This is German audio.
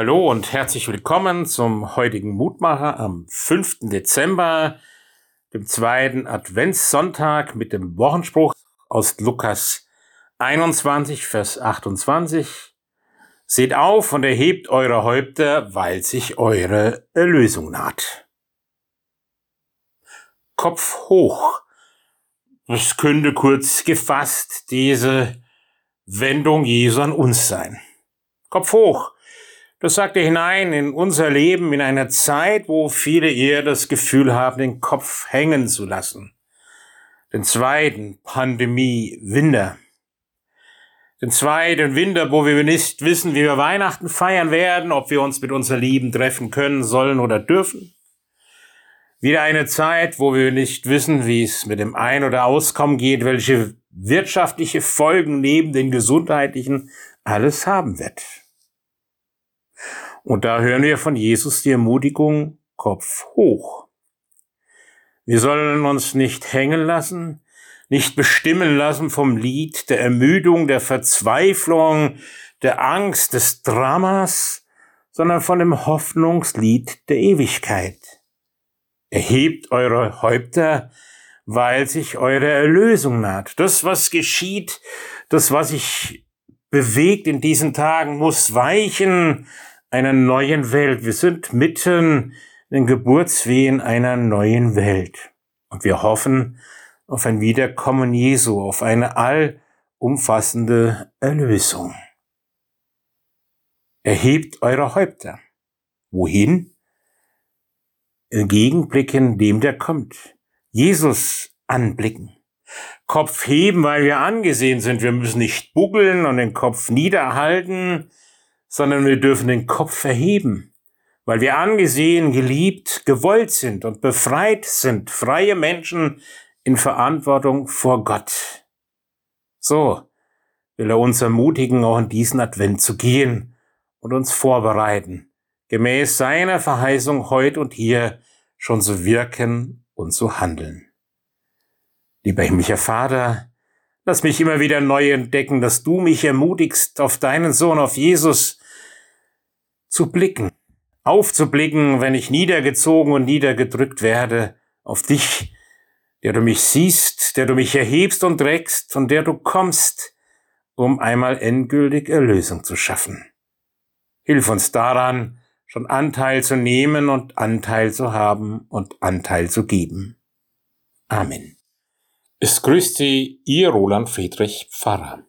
Hallo und herzlich willkommen zum heutigen Mutmacher am 5. Dezember, dem zweiten Adventssonntag mit dem Wochenspruch aus Lukas 21, Vers 28. Seht auf und erhebt eure Häupter, weil sich eure Erlösung naht. Kopf hoch. Das könnte kurz gefasst diese Wendung Jesu an uns sein. Kopf hoch. Das sagt er hinein in unser Leben in einer Zeit, wo viele eher das Gefühl haben, den Kopf hängen zu lassen. Den zweiten Pandemie Winter. Den zweiten Winter, wo wir nicht wissen, wie wir Weihnachten feiern werden, ob wir uns mit unseren Lieben treffen können, sollen oder dürfen. Wieder eine Zeit, wo wir nicht wissen, wie es mit dem Ein- oder Auskommen geht, welche wirtschaftliche Folgen neben den gesundheitlichen alles haben wird. Und da hören wir von Jesus die Ermutigung, Kopf hoch. Wir sollen uns nicht hängen lassen, nicht bestimmen lassen vom Lied der Ermüdung, der Verzweiflung, der Angst, des Dramas, sondern von dem Hoffnungslied der Ewigkeit. Erhebt eure Häupter, weil sich eure Erlösung naht. Das, was geschieht, das, was sich bewegt in diesen Tagen, muss weichen einer neuen Welt. Wir sind mitten in Geburtswehen einer neuen Welt. Und wir hoffen auf ein Wiederkommen Jesu, auf eine allumfassende Erlösung. Erhebt eure Häupter. Wohin? Entgegenblicken dem, der kommt. Jesus anblicken. Kopf heben, weil wir angesehen sind. Wir müssen nicht buckeln und den Kopf niederhalten, sondern wir dürfen den Kopf erheben, weil wir angesehen, geliebt, gewollt sind und befreit sind, freie Menschen in Verantwortung vor Gott. So will er uns ermutigen, auch in diesen Advent zu gehen und uns vorbereiten, gemäß seiner Verheißung heute und hier schon zu wirken und zu handeln. Lieber himmlischer Vater, lass mich immer wieder neu entdecken, dass du mich ermutigst, auf deinen Sohn, auf Jesus zu blicken, aufzublicken, wenn ich niedergezogen und niedergedrückt werde, auf dich, der du mich siehst, der du mich erhebst und trägst, von der du kommst, um einmal endgültig Erlösung zu schaffen. Hilf uns daran, schon Anteil zu nehmen und Anteil zu haben und Anteil zu geben. Amen. Es grüßt Sie, Ihr Roland Friedrich Pfarrer.